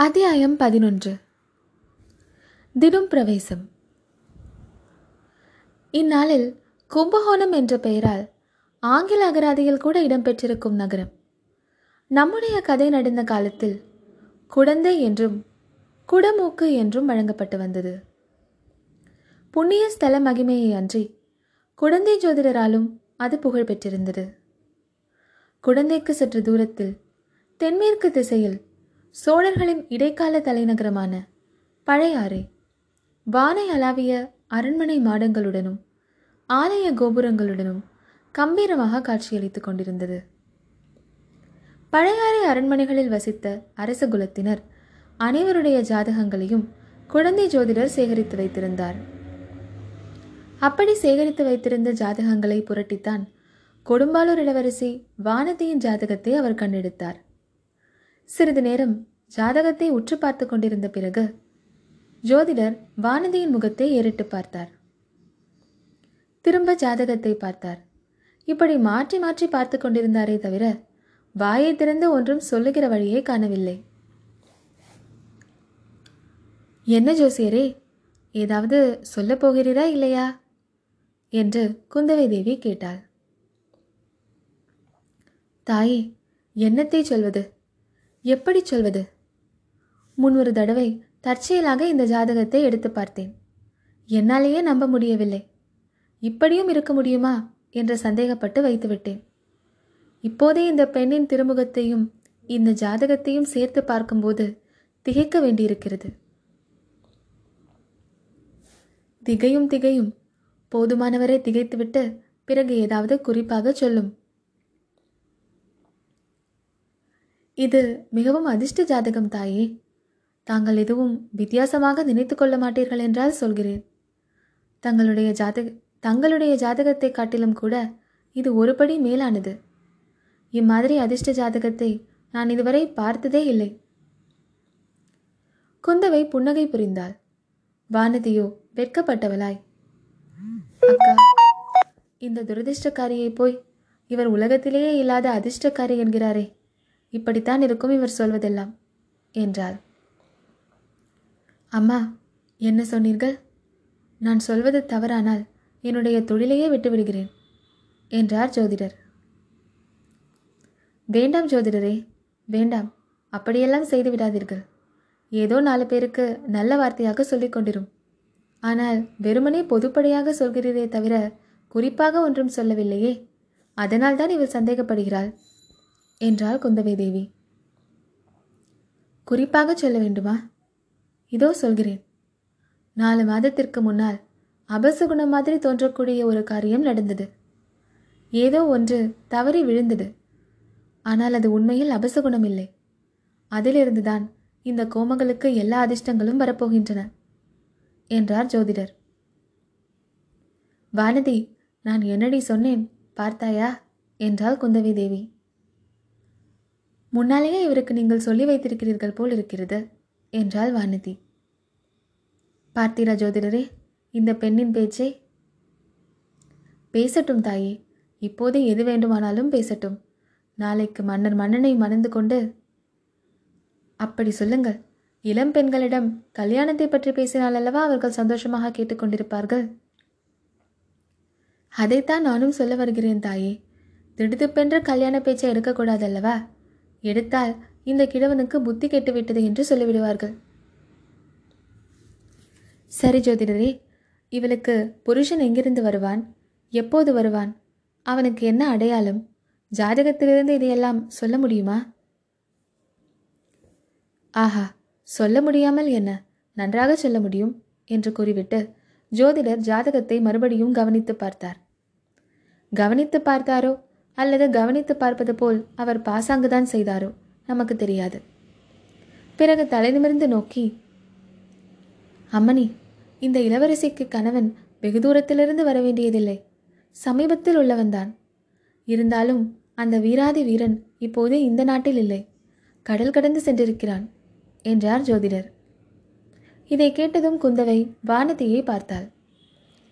அத்தியாயம் பதினொன்று. தினம் பிரவேசம். இந்நாளில் கும்பகோணம் என்ற பெயரால் ஆங்கில அகராதியில் கூட இடம்பெற்றிருக்கும் நகரம். நம்முடைய கதை நடந்த காலத்தில் குடந்தை என்றும் குடமூக்கு என்றும் வழங்கப்பட்டு வந்தது. புண்ணிய ஸ்தல மகிமையை அன்றி குடந்தை ஜோதிடராலும் அது புகழ் பெற்றிருந்தது குடந்தைக்கு சற்று தூரத்தில் தென்மேற்கு திசையில் சோழர்களின் இடைக்கால தலைநகரமான பழையாறை வானை அளாவிய அரண்மனை மாடங்களுடனும் ஆலய கோபுரங்களுடனும் கம்பீரமாக காட்சியளித்துக் கொண்டிருந்தது. பழையாறை அரண்மனைகளில் வசித்த அரச குலத்தினர் அனைவருடைய ஜாதகங்களையும் குழந்தை ஜோதிடர் சேகரித்து வைத்திருந்தார். அப்படி சேகரித்து வைத்திருந்த ஜாதகங்களை புரட்டித்தான் கொடும்பாலூர் இளவரசி வானதியின் ஜாதகத்தை அவர் கண்டெடுத்தார். சிறிது நேரம் ஜாதகத்தை உற்று பார்த்து கொண்டிருந்த பிறகு ஜோதிடர் வானதியின் முகத்தை ஏறிட்டு பார்த்தார். திரும்ப ஜாதகத்தை பார்த்தார். இப்படி மாற்றி மாற்றி பார்த்து கொண்டிருந்தாரே தவிர வாயை திறந்து ஒன்றும் சொல்லுகிற வழியை காணவில்லை. என்ன ஜோசியரே ஏதாவது சொல்லப் போகிறீரா இல்லையா? என்று குந்தவை தேவி கேட்டாள். தாயே என்னத்தை சொல்வது? எப்படி சொல்வது? முன் ஒரு தடவை தற்செயலாக இந்த ஜாதகத்தை எடுத்து பார்த்தேன். என்னாலேயே நம்ப முடியவில்லை. இப்படியும் இருக்க முடியுமா? என்று சந்தேகப்பட்டு வைத்துவிட்டேன். இப்போதே இந்த பெண்ணின் திருமுகத்தையும் இந்த ஜாதகத்தையும் சேர்த்து பார்க்கும்போது திகைக்க வேண்டியிருக்கிறது. திகையும் திகையும் போதுமானவரை திகைத்துவிட்டு பிறகு ஏதாவது குறிப்பாக சொல்லும். இது மிகவும் அதிர்ஷ்ட ஜாதகம் தாயே. தாங்கள் எதுவும் வித்தியாசமாக நினைத்து கொள்ள மாட்டீர்கள் என்றால் சொல்கிறேன். தங்களுடைய ஜாதக தங்களுடைய ஜாதகத்தை காட்டிலும் கூட இது ஒருபடி மேலானது. இம்மாதிரி அதிர்ஷ்ட ஜாதகத்தை நான் இதுவரை பார்த்ததே இல்லை. குந்தவை புன்னகை புரிந்தாள். வானதியோ வெட்கப்பட்டவளாய். அக்கா இந்த துரதிர்ஷ்டக்காரியை போய் இவர் உலகத்திலேயே இல்லாத அதிர்ஷ்டக்காரி என்கிறாரே. இப்படித்தான் இருக்கும் இவர் சொல்வதெல்லாம் என்றாள். அம்மா என்ன சொன்னீர்கள்? நான் சொல்வது தவறானால் என்னுடைய தொழிலையே விட்டுவிடுகிறேன் என்றார் ஜோதிடர். வேண்டாம் ஜோதிடரே வேண்டாம் அப்படியெல்லாம் செய்து விடாதீர்கள். ஏதோ நாலு பேருக்கு நல்ல வார்த்தையாக சொல்லிக் கொண்டிரும். ஆனால் வெறுமனே பொதுப்படையாக சொல்கிறீரே தவிர குறிப்பாக ஒன்றும் சொல்லவில்லையே. அதனால்தான் இவள் சந்தேகப்படுகிறாள். என்றாள் குந்தவை தேவி. குறிப்பாக சொல்ல வேண்டுமா? இதோ சொல்கிறேன். நாலு மாதத்திற்கு முன்னால் அபசகுணம் மாதிரி தோன்றக்கூடிய ஒரு காரியம் நடந்தது. ஏதோ ஒன்று தவறி விழுந்தது. ஆனால் அது உண்மையில் அபசகுணம் இல்லை. அதிலிருந்துதான் இந்த கோமங்களுக்கு எல்லா அதிர்ஷ்டங்களும் வரப்போகின்றன என்றார் ஜோதிடர். வானதி நான் என்னடி சொன்னேன் பார்த்தாயா? என்றாள் குந்தவி தேவி. முன்னாலேயே இவருக்கு நீங்கள் சொல்லி வைத்திருக்கிறீர்கள் போல் இருக்கிறது என்றாள் வானதி. பார்த்தீரா ஜோதிடரே இந்த பெண்ணின் பேச்சை பேசட்டும் தாயே. இப்போதே எது வேண்டுமானாலும் பேசட்டும். நாளைக்கு மன்னர் மன்னனை மணந்து கொண்டு அப்படி சொல்லுங்கள். இளம் பெண்களிடம் கல்யாணத்தை பற்றி பேசினால் அல்லவா அவர்கள் சந்தோஷமாக கேட்டுக்கொண்டிருப்பார்கள் அதைத்தான் நானும் சொல்ல வருகிறேன் தாயே. திடுதிப்பென்று கல்யாண பேச்சை எடுக்கக்கூடாதல்லவா எடுத்தால் இந்த கிழவனுக்கு புத்தி கெட்டுவிட்டது என்று சொல்லிவிடுவார்கள். சரி ஜோதிடரே இவளுக்கு புருஷன் எங்கிருந்து வருவான்? எப்போது வருவான்? அவனுக்கு என்ன அடையாளம்? ஜாதகத்திலிருந்து இதையெல்லாம் சொல்ல முடியுமா? ஆஹா சொல்ல முடியாமல் என்ன? நன்றாக சொல்ல முடியும் என்று கூறிவிட்டு ஜோதிடர் ஜாதகத்தை மறுபடியும் கவனித்து பார்த்தார். கவனித்து பார்த்தாரோ? அல்லது கவனித்து பார்ப்பது போல் அவர் பாசாங்குதான் செய்தாரோ நமக்கு தெரியாது. பிறகு தலை நிமிர்ந்து நோக்கி அம்மணி இந்த இளவரசிக்கு கணவன் வெகு தூரத்திலிருந்து வர வேண்டியதில்லை. சமீபத்தில் உள்ளவன்தான் இருந்தாலும் அந்த வீராதி வீரன் இப்போது இந்த நாட்டில் இல்லை. கடல் கடந்து சென்றிருக்கிறான் என்றார் ஜோதிடர். இதை கேட்டதும் குந்தவை வானதியை பார்த்தாள்.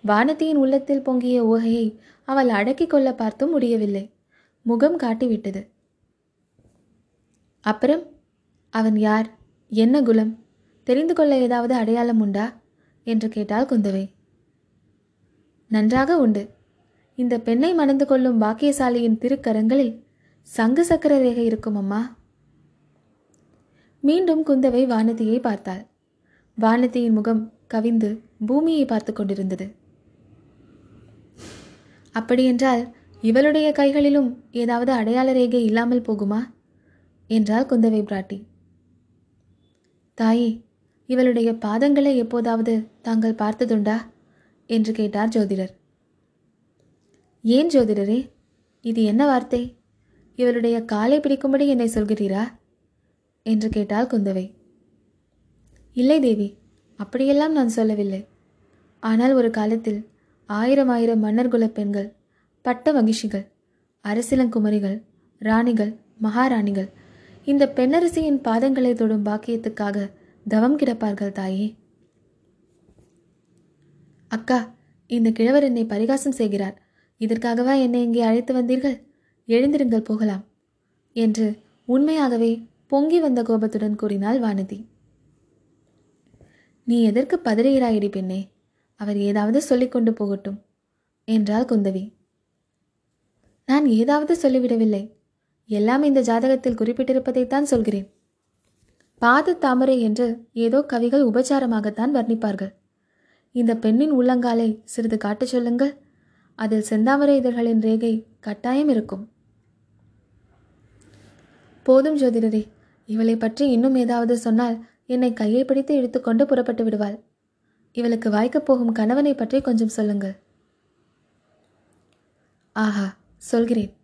வானதியின் உள்ளத்தில் பொங்கிய ஊகையை அவள் அடக்கிக் கொள்ள பார்த்தும் முடியவில்லை. முகம் காட்டிவிட்டது. அப்புறம் அவன் யார்? என்ன குலம்? தெரிந்து கொள்ள ஏதாவது அடையாளம் உண்டா? என்று கேட்டாள் குந்தவை. நன்றாக உண்டு. இந்த பெண்ணை மணந்து கொள்ளும் பாக்கியசாலியின் திருக்கரங்களில் சங்கு சக்கர ரேகை இருக்கும் அம்மா. மீண்டும் குந்தவை வானதியை பார்த்தாள். வானதியின் முகம் கவிந்து பூமியை பார்த்து கொண்டிருந்தது. அப்படியென்றால் இவளுடைய கைகளிலும் ஏதாவது அடையாள ரேகை இல்லாமல் போகுமா? என்றாள் குந்தவை பிராட்டி. தாயே இவளுடைய பாதங்களை எப்போதாவது தாங்கள் பார்த்ததுண்டா? என்று கேட்டார் ஜோதிடர். ஏன் ஜோதிடரே இது என்ன வார்த்தை? இவளுடைய காலை பிடிக்கும்படி என்னை சொல்கிறீரா? என்று கேட்டாள் குந்தவை. இல்லை தேவி அப்படியெல்லாம் நான் சொல்லவில்லை. ஆனால் ஒரு காலத்தில் ஆயிரம் ஆயிரம் மன்னர் குல பெண்கள் பட்ட வகிஷிகள் அரசிலங்குமரிகள் ராணிகள் மகாராணிகள். இந்த பெண்ணரசியின் பாதங்களை தொடும் பாக்கியத்துக்காக தவம் கிடப்பார்கள் தாயே. அக்கா இந்த கிழவர் என்னை பரிகாசம் செய்கிறார். இதற்காகவா என்னை இங்கே அழைத்து வந்தீர்கள்? எழுந்திருங்கள் போகலாம் என்று உண்மையாகவே பொங்கி வந்த கோபத்துடன் கூறினாள் வானதி. நீ எதற்கு பதறுகிறாயடி பெண்ணே அவர் ஏதாவது சொல்லிக்கொண்டு போகட்டும் என்றாள் குந்தவி. நான் ஏதாவது சொல்லிவிடவில்லை. எல்லாம் இந்த ஜாதகத்தில் குறிப்பிட்டிருப்பதைத்தான் சொல்கிறேன். பாத தாமரை என்று ஏதோ கவிகள் உபச்சாரமாகத்தான் வர்ணிப்பார்கள். இந்த பெண்ணின் உள்ளங்காலை சிறிது காட்டச் சொல்லுங்கள். அதில் செந்தாமரை இதழ்களின் ரேகை கட்டாயம் இருக்கும். போதும் ஜோதிடரே இவளை பற்றி இன்னும் ஏதாவது சொன்னால் என்னை கையை பிடித்து இழுத்துக்கொண்டு புறப்பட்டு விடுவாள். இவளுக்கு வாய்க்கப் போகும் கணவனை பற்றி கொஞ்சம் சொல்லுங்கள். ஆஹா சொல்கிறேன்.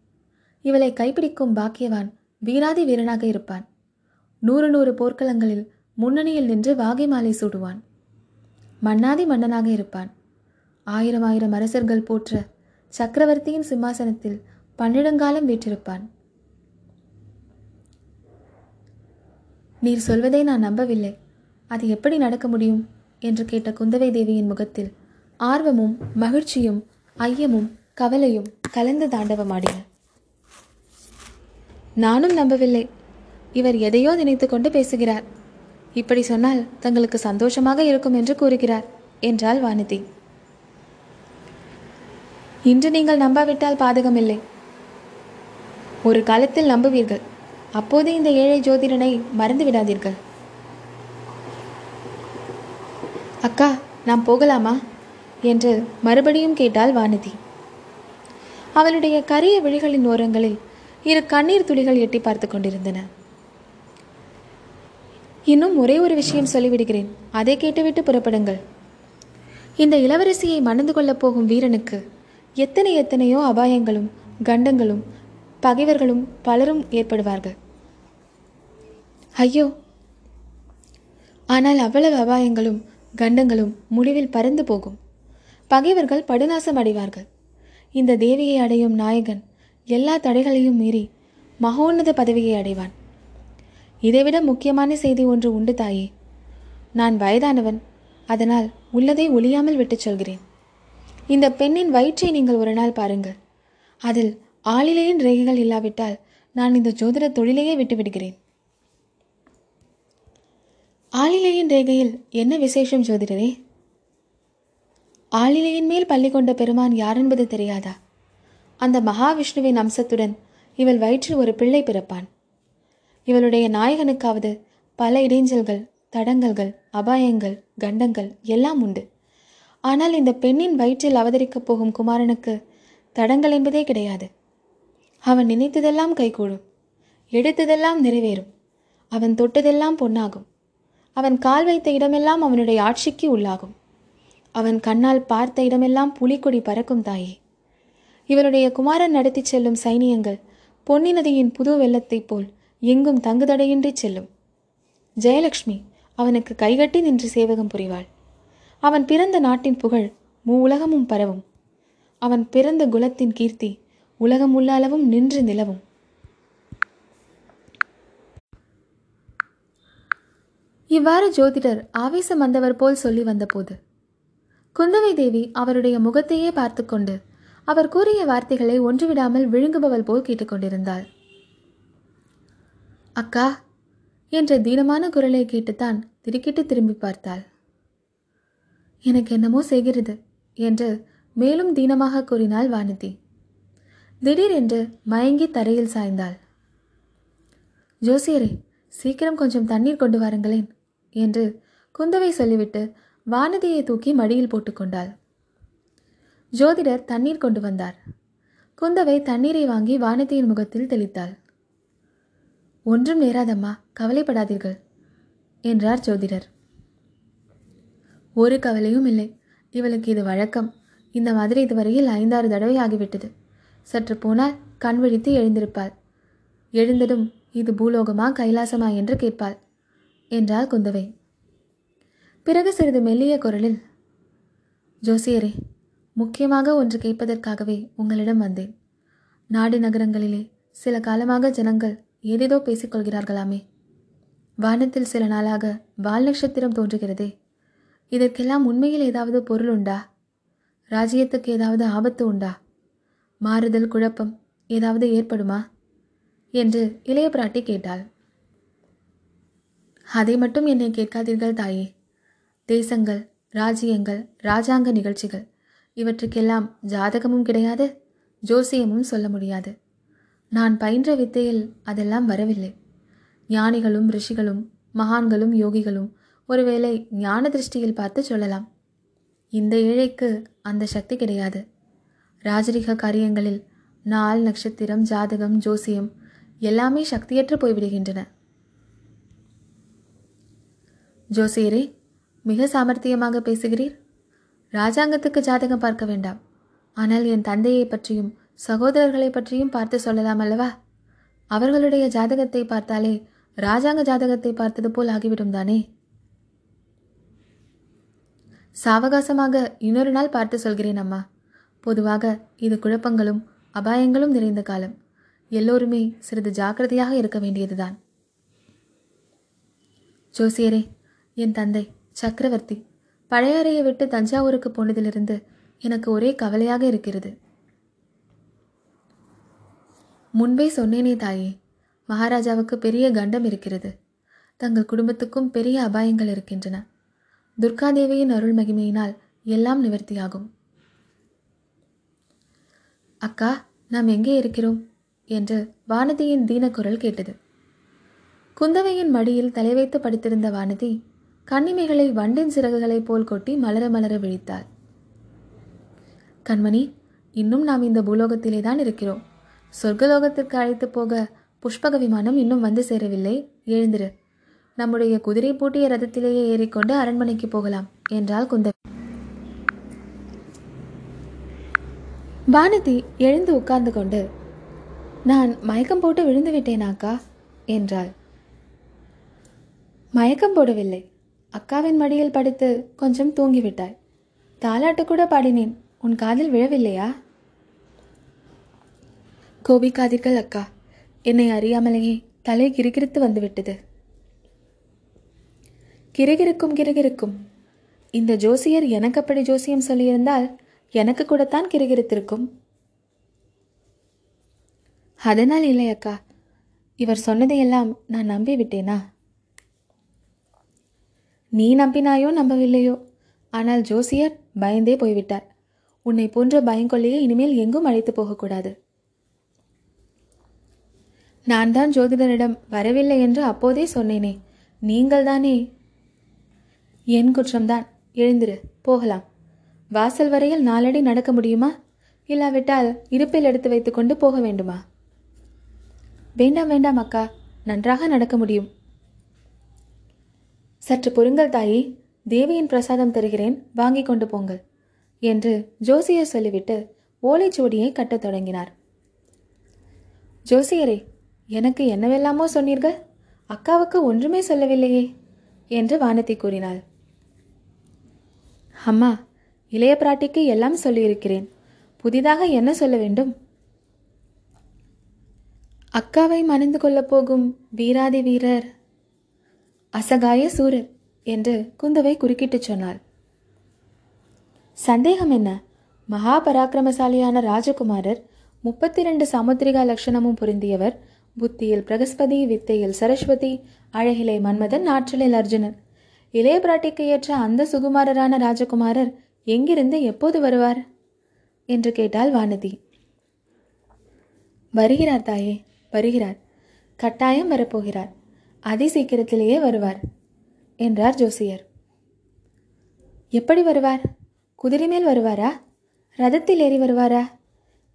இவளை கைப்பிடிக்கும் பாக்கியவான் வீராதி வீரனாக இருப்பான். நூறு நூறு போர்க்களங்களில் முன்னணியில் நின்று வாகை மாலை சூடுவான். மன்னாதி மன்னனாக இருப்பான். ஆயிரம் ஆயிரம் அரசர்கள் போற்ற சக்கரவர்த்தியின் சிம்மாசனத்தில் பன்னிடங்காலம் வீற்றிருப்பான். நீர் சொல்வதை நான் நம்பவில்லை. அது எப்படி நடக்க முடியும்? என்று கேட்ட குந்தவை தேவியின் முகத்தில் ஆர்வமும் மகிழ்ச்சியும் ஐயமும் கவலையும் கலந்து தாண்டவமாடின. நானும் நம்பவில்லை. இவர் எதையோ நினைத்து கொண்டு பேசுகிறார். இப்படி சொன்னால் தங்களுக்கு சந்தோஷமாக இருக்கும் என்று கூறுகிறார் என்றாள் வானதி. இன்று நீங்கள் நம்பாவிட்டால் பாதகமில்லை. ஒரு காலத்தில் நம்புவீர்கள். அப்போது இந்த ஏழை ஜோதிடனை மறந்து விடாதீர்கள். அக்கா நாம் போகலாமா? என்று மறுபடியும் கேட்டாள் வானதி. அவளுடைய கரிய விழிகளின் ஓரங்களில் இரு கண்ணீர் துளிகள் எட்டி பார்த்து கொண்டிருந்தன. இன்னும் ஒரே ஒரு விஷயம் சொல்லிவிடுகிறேன். அதை கேட்டுவிட்டு புறப்படுங்கள். இந்த இளவரசியை மணந்து கொள்ளப் போகும் வீரனுக்கு எத்தனை எத்தனையோ அபாயங்களும் கண்டங்களும் பகைவர்களும் பலரும் ஏற்படுவார்கள். ஐயோ! ஆனால் அவ்வளவு அபாயங்களும் கண்டங்களும் முடிவில் பறந்து போகும். பகைவர்கள் படுநாசம் அடைவார்கள். இந்த தேவியை அடையும் நாயகன் எல்லா தடைகளையும் மீறி மகோன்னத பதவியை அடைவான். இதைவிட முக்கியமான செய்தி ஒன்று உண்டு தாயே. நான் வயதானவன் அதனால் உள்ளதை ஒளியாமல் விட்டுச் சொல்கிறேன். இந்த பெண்ணின் வயிற்றை நீங்கள் ஒரு நாள் பாருங்கள். அதில் ஆளிலேயின் ரேகைகள் இல்லாவிட்டால் நான் இந்த ஜோதிட தொழிலையே விட்டுவிடுகிறேன். ஆளிலேயின் ரேகையில் என்ன விசேஷம் ஜோதிடரே? ஆளிலையின் மேல் பள்ளி கொண்ட பெருமான் யார் என்பது தெரியாதா? அந்த மகாவிஷ்ணுவின் அம்சத்துடன் இவள் வயிற்றில் ஒரு பிள்ளை பிறப்பான். இவளுடைய நாயகனுக்காவது பல இடைஞ்சல்கள் தடங்கல்கள் அபாயங்கள் கண்டங்கள் எல்லாம் உண்டு. ஆனால் இந்த பெண்ணின் வயிற்றில் அவதரிக்கப் போகும் குமாரனுக்கு தடங்கள் என்பதே கிடையாது. அவன் நினைத்ததெல்லாம் கைகூடும் எடுத்ததெல்லாம் நிறைவேறும் அவன் தொட்டதெல்லாம் பொன்னாகும். அவன் கால் வைத்த இடமெல்லாம் அவனுடைய ஆட்சிக்கு உள்ளாகும். அவன் கண்ணால் பார்த்த இடமெல்லாம் புலிக்கொடி பறக்கும் தாயே. இவருடைய குமாரன் நடத்திச் செல்லும் சைனியங்கள் பொன்னி நதியின் புது வெள்ளத்தைப் போல் எங்கும் தங்குதடையின்றி செல்லும். ஜெயலக்ஷ்மி அவனுக்கு கைகட்டி நின்று சேவகம் புரிவாள். அவன் பிறந்த நாட்டின் புகழ் மூ உலகமும் பரவும். அவன் பிறந்த குலத்தின் கீர்த்தி உலகம் உள்ள அளவும் நின்று நிலவும். இவ்வாறு ஜோதிடர் ஆவேசம் வந்தவர் போல் சொல்லி வந்தபோது குந்தவை தேவி அவருடைய முகத்தையே பார்த்து கொண்டு அவர் கூறிய வார்த்தைகளை ஒன்றுவிடாமல் விழுங்குபவள் போல் கேட்டுக்கொண்டிருந்தாள். அக்கா என்ற தீனமான குரலை கேட்டுத்தான் திருக்கிட்டு திரும்பி பார்த்தாள். எனக்கு என்னமோ செய்கிறது என்று மேலும் தீனமாக கூறினாள் வானதி. திடீரென்று மயங்கி தரையில் சாய்ந்தாள். ஜோசியரே சீக்கிரம் கொஞ்சம் தண்ணீர் கொண்டு வாருங்களேன் என்று குந்தவை சொல்லிவிட்டு வானதியை தூக்கி மடியில் போட்டுக்கொண்டாள் ஜோதிடர் தண்ணீர் கொண்டு வந்தார். குந்தவை தண்ணீரை வாங்கி வானதியின் முகத்தில் தெளித்தாள். ஒன்றும் நேராதம்மா கவலைப்படாதீர்கள் என்றார் ஜோதிடர். ஒரு கவலையும் இல்லை. இவளுக்கு இது வழக்கம். இந்த மாதிரி இதுவரையில் ஐந்தாறு தடவை ஆகிவிட்டது. சற்று போனால் கண் விழித்து எழுந்திருப்பாள். எழுந்ததும் இது பூலோகமா கைலாசமா? என்று கேட்பாள் என்றாள் குந்தவை. பிறகு சிறிது மெல்லிய குரலில் ஜோசியரே முக்கியமாக ஒன்று கேட்பதற்காகவே உங்களிடம் வந்தேன். நாடு நகரங்களிலே சில காலமாக ஜனங்கள் ஏதேதோ பேசிக்கொள்கிறார்களாமே வானத்தில் சில நாளாக வால் நட்சத்திரம் தோன்றுகிறதே. இதற்கெல்லாம் உண்மையில் ஏதாவது பொருள் உண்டா? ராஜ்யத்துக்கு ஏதாவது ஆபத்து உண்டா? மாறுதல் குழப்பம் ஏதாவது ஏற்படுமா? என்று இளைய பிராட்டி கேட்டாள். அதை மட்டும் என்னை கேட்காதீர்கள் தாயே. தேசங்கள் ராஜ்யங்கள் ராஜாங்க நிகழ்ச்சிகள். இவற்றுக்கெல்லாம் ஜாதகமும் கிடையாது ஜோசியமும் சொல்ல முடியாது. நான் பயின்ற வித்தையில் அதெல்லாம் வரவில்லை. ஞானிகளும் ரிஷிகளும் மகான்களும் யோகிகளும் ஒருவேளை ஞான திருஷ்டியில் பார்த்து சொல்லலாம். இந்த ஏழைக்கு அந்த சக்தி கிடையாது. ராஜரிக காரியங்களில் நாள் நட்சத்திரம் ஜாதகம் ஜோசியம் எல்லாமே சக்தியற்று போய்விடுகின்றன. ஜோசியரே மிக சாமர்த்தியமாக பேசுகிறீர்? ராஜாங்கத்துக்கு ஜாதகம் பார்க்க வேண்டாம். ஆனால் என் தந்தையை பற்றியும் சகோதரர்களை பற்றியும் பார்த்து சொல்லலாம் அல்லவா? அவர்களுடைய ஜாதகத்தை பார்த்தாலே ராஜாங்க ஜாதகத்தை பார்த்தது போல் ஆகிவிடும் தானே? சாவகாசமாக இன்னொரு நாள் பார்த்து சொல்கிறேன் அம்மா. பொதுவாக இது குழப்பங்களும் அபாயங்களும் நிறைந்த காலம். எல்லோருமே சிறிது ஜாக்கிரதையாக இருக்க வேண்டியதுதான். ஜோசியரே என் தந்தை சக்கரவர்த்தி பழையாறையை விட்டு தஞ்சாவூருக்கு போனதிலிருந்து எனக்கு ஒரே கவலையாக இருக்கிறது. முன்பே சொன்னேனே தாயே மகாராஜாவுக்கு பெரிய கண்டம் இருக்கிறது. தங்கள் குடும்பத்துக்கும் பெரிய அபாயங்கள் இருக்கின்றன. துர்காதேவியின் அருள் மகிமையினால் எல்லாம் நிவர்த்தியாகும். அக்கா நாம் எங்கே இருக்கிறோம்? என்று வானதியின் தீனக்குரல் கேட்டது. குந்தவையின் மடியில் தலை வைத்து வானதி கண்ணிமைகளை வண்டின் சிறகுகளைப் போல் கொட்டி மலர மலர விழித்தாள் கண்மணி இன்னும் நாம் இந்த பூலோகத்திலே தான் இருக்கிறோம். சொர்க்கலோகத்திற்கு அழைத்து போக புஷ்பக விமானம் இன்னும் வந்து சேரவில்லை. எழுந்திரு. நம்முடைய குதிரை பூட்டிய ரதத்திலேயே ஏறிக்கொண்டு அரண்மனைக்கு போகலாம் என்றாள் குந்த வானதி எழுந்து உட்கார்ந்து கொண்டு நான் மயக்கம் போட்டு விழுந்து விட்டேனாக்கா? என்றாள். மயக்கம் போடவில்லை. அக்காவின் மடியில் படுத்து கொஞ்சம் தூங்கிவிட்டாய். தாலாட்டு கூட பாடினேன். உன் காதில் விழவில்லையா? கோபிக்காதீர்கள் அக்கா. என்னை அறியாமலேயே தலை கிறுகிறுத்து வந்துவிட்டது. கிறுகிறுக்கும் கிறுகிறுக்கும். இந்த ஜோசியர் எனக்கு அப்படி ஜோசியம் சொல்லியிருந்தால் எனக்கு கூடத்தான் கிறுகிறுத்திருக்கும். அதனால் இல்லை அக்கா. இவர் சொன்னதையெல்லாம் நான் நம்பி விட்டேனா நீ நம்பினாயோ நம்பவில்லையோ? ஆனால் ஜோசியர் பயந்தே போய்விட்டார். உன்னை போன்ற பயங்கொள்ளையே இனிமேல் எங்கும் அழைத்து போகக்கூடாது. நான் தான் ஜோதிடரிடம் வரவில்லை என்று அப்போதே சொன்னேனே. நீங்கள் தானே என் குற்றம்தான். எழுந்திரு போகலாம். வாசல் வரையில் நாலடி நடக்க முடியுமா? இல்லாவிட்டால் இருப்பில் எடுத்து வைத்துக்கொண்டு போக வேண்டுமா? வேண்டாம் வேண்டாம் அக்கா. நன்றாக நடக்க முடியும். சற்று பொறுங்கள் தாயி தேவியின் பிரசாதம் தருகிறேன் வாங்கி கொண்டு போங்கள் என்று ஜோசியர் சொல்லிவிட்டு ஓலைச்சுவடியை கட்டத் தொடங்கினார். ஜோசியரே எனக்கு என்னவெல்லாமோ சொன்னீர்கள்? அக்காவுக்கு ஒன்றுமே சொல்லவில்லையே என்று வானதி கூறினாள். அம்மா இளைய பிராட்டிக்கு எல்லாம் சொல்லியிருக்கிறேன் புதிதாக என்ன சொல்ல வேண்டும்? அக்காவை மணந்து கொள்ளப் போகும் வீராதி வீரர் அசகாய சூரர் என்று குந்தவை குறுக்கிட்டுச் சொன்னாள். சந்தேகம் என்ன? மகா பராக்கிரமசாலியான ராஜகுமாரர் முப்பத்தி ரெண்டு சாமுத்திரிகா லட்சணமும் பொருந்தியவர். புத்தியில் பிரகஸ்பதி வித்தையில் சரஸ்வதி அழகிலே மன்மதன் ஆற்றலில் அர்ஜுனன். இளைய பிராட்டிக்கு ஏற்ற அந்த சுகுமாரரான ராஜகுமாரர் எங்கிருந்து எப்போது வருவார்? என்று கேட்டாள் வானதி. வருகிறார் தாயே வருகிறார். கட்டாயம் வரப்போகிறார். அதி சீக்கிரத்திலேயே வருவார் என்றார் ஜோசியர். எப்படி வருவார்? குதிரை மேல் வருவாரா? ரதத்தில் ஏறி வருவாரா?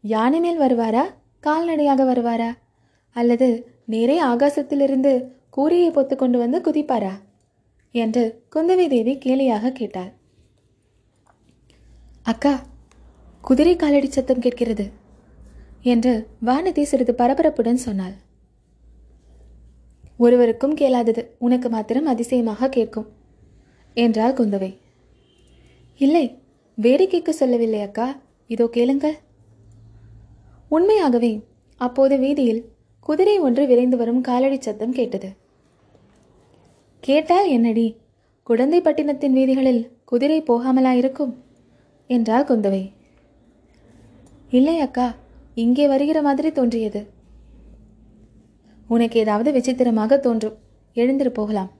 யானை மேல் வருவாரா? கால்நடையாக வருவாரா? அல்லது நேரே ஆகாசத்திலிருந்து கூரையை பொத்து கொண்டு வந்து குதிப்பாரா? என்று குந்தவி தேவி கேலியாக கேட்டாள். அக்கா குதிரை காலடி சத்தம் கேட்கிறது என்று வானதி சிறிது பரபரப்புடன் சொன்னாள். ஒருவருக்கும் கேளாதது. உனக்கு மாத்திரம் அதிசயமாக கேட்கும். என்றாள் குந்தவை. இல்லை வேடிக்கைக்கு சொல்லவில்லை அக்கா. இதோ கேளுங்கள். உண்மையாகவே அப்போது வீதியில் குதிரை ஒன்று விரைந்து வரும் காலடி சத்தம் கேட்டது. கேட்டால் என்னடி? குழந்தை பட்டினத்தின் வீதிகளில் குதிரை போகாமலாயிருக்கும்? என்றாள் குந்தவை. இல்லை அக்கா இங்கே வருகிற மாதிரி தோன்றியது. உனக்கு ஏதாவது விசித்திரமாக தோன்றும். எழுந்திரு போகலாம்.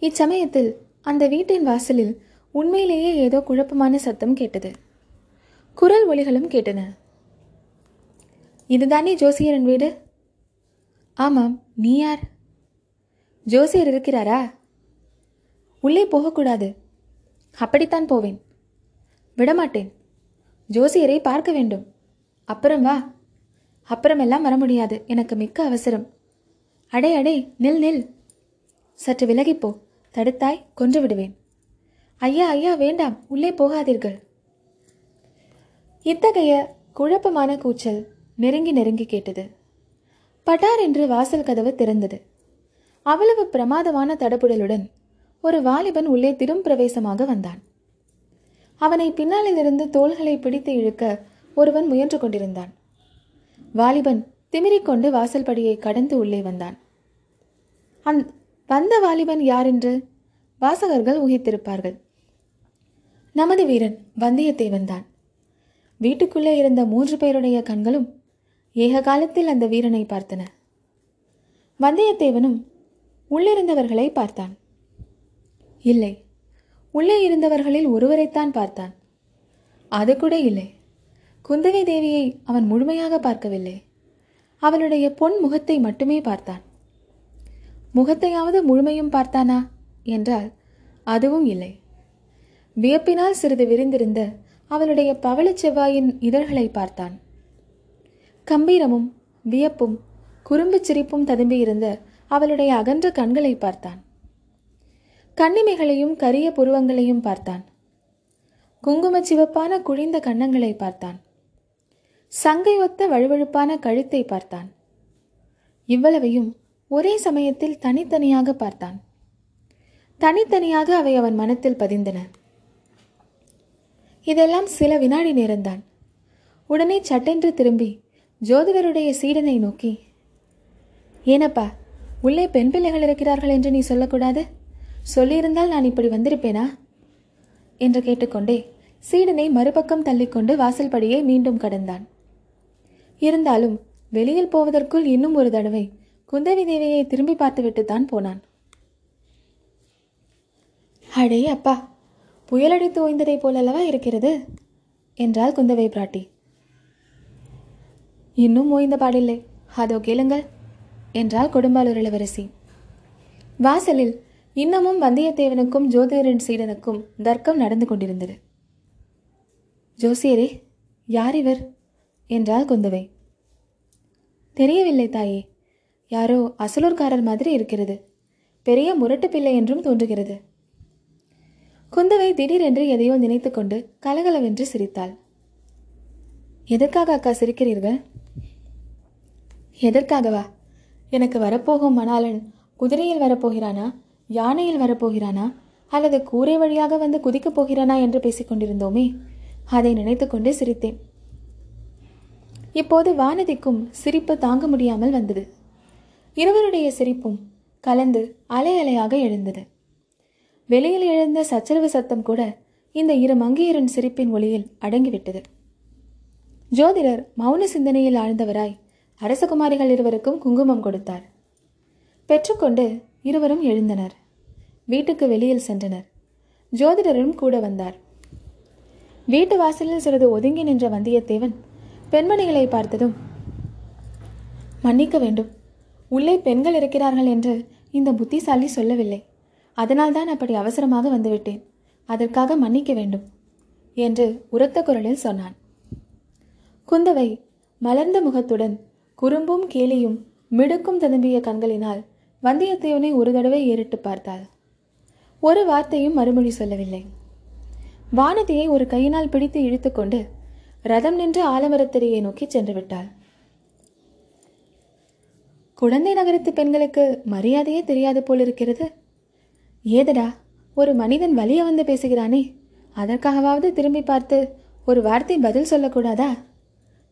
இச்சமயத்தில் அந்த வீட்டின் வாசலில் உண்மையிலேயே ஏதோ குழப்பமான சத்தம் கேட்டது. குரல் ஒலிகளும் கேட்டன. இதுதானே ஜோசியரன் வீடு? ஆமாம். நீ யார்? ஜோசியர் இருக்கிறாரா? உள்ளே போகக்கூடாது. அப்படித்தான் போவேன். விடமாட்டேன். ஜோசியரை பார்க்க வேண்டும். அப்புறம் வா. அப்புறமெல்லாம் வர முடியாது. எனக்கு மிக்க அவசரம். அடே அடே நில் நில். சற்று விலகிப்போ. தடுத்தாய் கொன்று விடுவேன். ஐயா ஐயா வேண்டாம். உள்ளே போகாதீர்கள். இத்தகைய குழப்பமான கூச்சல் நெருங்கி நெருங்கி கேட்டது. பட்டார் என்று வாசல் கதவு திறந்தது. அவ்வளவு பிரமாதமான தடபுடலுடன் ஒரு வாலிபன் உள்ளே திரும் பிரவேசமாக வந்தான். அவனை பின்னாலிலிருந்து தோள்களை பிடித்து இழுக்க ஒருவன் முயன்று கொண்டிருந்தான். வாலிபன் திமிரிக்கொண்டு வாசல்படியை கடந்து உள்ளே வந்தான். அந் வந்த வாலிபன் யார் என்று வாசகர்கள் ஊகித்திருப்பார்கள். நமது வீரன் வந்தியத்தேவன் தான் வீட்டுக்குள்ளே இருந்த மூன்று பேருடைய கண்களும் ஏக காலத்தில் அந்த வீரனை பார்த்தன. வந்தியத்தேவனும் உள்ளிருந்தவர்களை பார்த்தான். இல்லை உள்ளே இருந்தவர்களில் ஒருவரைத்தான் பார்த்தான். அது கூட இல்லை. குந்தவை தேவியை அவன் முழுமையாக பார்க்கவில்லை. அவளுடைய பொன் முகத்தை மட்டுமே பார்த்தான். முகத்தையாவது முழுமையும் பார்த்தானா என்றால் அதுவும் இல்லை. வியப்பினால் சிறிது விரிந்திருந்த அவளுடைய பவளச் செவ்வாயின் இதழ்களை பார்த்தான். கம்பீரமும் வியப்பும் குறும்புச் சிரிப்பும் ததும்பியிருந்த அவளுடைய அகன்ற கண்களை பார்த்தான். கண்ணிமைகளையும் கரிய புருவங்களையும் பார்த்தான். குங்குமச் சிவப்பான குழிந்த கன்னங்களை பார்த்தான். சங்கை ஒத்த வழுவழுப்பான கழுத்தை பார்த்தான். இவ்வளவையும் ஒரே சமயத்தில் தனித்தனியாக பார்த்தான். தனித்தனியாக அவை அவன் மனத்தில் பதிந்தன. இதெல்லாம் சில வினாடி நேரம்தான். உடனே சட்டென்று திரும்பி ஜோதிடருடைய சீடனை நோக்கி ஏனப்பா உள்ளே பெண் பிள்ளைகள் இருக்கிறார்கள் என்று நீ சொல்லக்கூடாது? சொல்லியிருந்தால் நான் இப்படி வந்திருப்பேனா? என்று கேட்டுக்கொண்டே சீடனை மறுபக்கம் தள்ளிக்கொண்டு வாசல்படியை மீண்டும் கடந்தான். இருந்தாலும் வெளியில் போவதற்குள் இன்னும் ஒரு தடவை குந்தவி தேவியை திரும்பி பார்த்துவிட்டு தான் போனான். அடே அப்பா புயலடித்து ஓய்ந்ததைப் போலல்லவா இருக்கிறது? என்றாள் குந்தவை பிராட்டி. இன்னும் ஓய்ந்த பாடில்லை. அதோ கேளுங்கள் என்றாள் கொடும்பாலூர் இளவரசி. வாசலில் இன்னமும் வந்தியத்தேவனுக்கும் ஜோதிடரின் சீடனுக்கும் தர்க்கம் நடந்து கொண்டிருந்தது. ஜோசியரே யார் இவர்? என்றாள் குந்தவை. தெரியவில்லை தாயே. யாரோ அசலூர்காரர் மாதிரி இருக்கிறது. பெரிய முரட்டு பிள்ளை என்றும் தோன்றுகிறது. குந்தவை திடீரென்று எதையோ நினைத்துக்கொண்டு கலகலவென்று சிரித்தாள். எதற்காக அக்கா சிரிக்கிறீர்கள்? எதற்காகவா? எனக்கு வரப்போகும் மணாளன் குதிரையில் வரப்போகிறானா? யானையில் வரப்போகிறானா? அல்லது கூரை வழியாக வந்து குதிக்கப் போகிறானா? என்று பேசிக்கொண்டிருந்தோமே அதை நினைத்துக்கொண்டே சிரித்தேன். இப்போது வானதிக்கும் சிரிப்பு தாங்க முடியாமல் வந்தது. இருவருடைய சிரிப்பும் கலந்து அலை அலையாக எழுந்தது. வெளியில் எழுந்த சச்சரவு சத்தம் கூட இந்த இரு மங்கையரின் சிரிப்பின் ஒளியில் அடங்கிவிட்டது. ஜோதிடர் மௌன சிந்தனையில் ஆழ்ந்தவராய் அரசகுமாரிகள் இருவருக்கும் குங்குமம் கொடுத்தார். பெற்றுக்கொண்டு இருவரும் எழுந்தனர். வீட்டுக்கு வெளியில் சென்றனர். ஜோதிடரும் கூட வந்தார். வீட்டு வாசலில் சிறிது ஒதுங்கி நின்ற வந்தியத்தேவன் பெண்மணிகளை பார்த்ததும் மன்னிக்க வேண்டும். உள்ளே பெண்கள் இருக்கிறார்கள் என்று இந்த புத்திசாலி சொல்லவில்லை. அதனால்தான் அப்படி அவசரமாக வந்துவிட்டேன். அதற்காக மன்னிக்க வேண்டும் என்று உரத்த குரலில் சொன்னான். குந்தவை மலர்ந்த முகத்துடன் குறும்பும் கேலியும் மிடுக்கும் ததும்பிய கண்களினால் வந்தியத்தேவனை ஒரு தடவை ஏறிட்டு பார்த்தாள். ஒரு வார்த்தையும் மறுமொழி சொல்லவில்லை. வானதியை ஒரு கையினால் பிடித்து இழுத்துக்கொண்டு ரதம் நின்று ஆலமரத்தடியை நோக்கி சென்று விட்டாள். குழந்தை நகரத்து பெண்களுக்கு மரியாதையே தெரியாது போல் இருக்கிறது. ஏதடா ஒரு மனிதன் வலிய வந்து பேசுகிறானே அதற்காகவாவது திரும்பி பார்த்து ஒரு வார்த்தை பதில் சொல்லக்கூடாதா?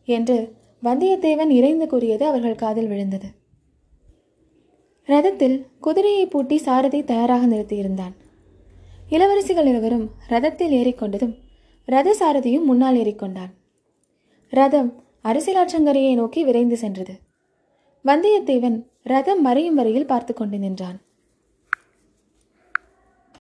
என்று வந்தியத்தேவன் இறைந்து கூறியது அவர்கள் காதில் விழுந்தது. ரதத்தில் குதிரையை பூட்டி சாரதி தயாராக நிறுத்தியிருந்தான். இளவரசிகள் இருவரும் ரதத்தில் ஏறிக்கொண்டதும் ரத சாரதியும் முன்னால் ஏறிக்கொண்டான். ரதம் அரசியலாற்றங்கரையை நோக்கி விரைந்து சென்றது. வந்தியத்தேவன் ரதம் மறையும் வரையில் பார்த்து கொண்டு நின்றான்.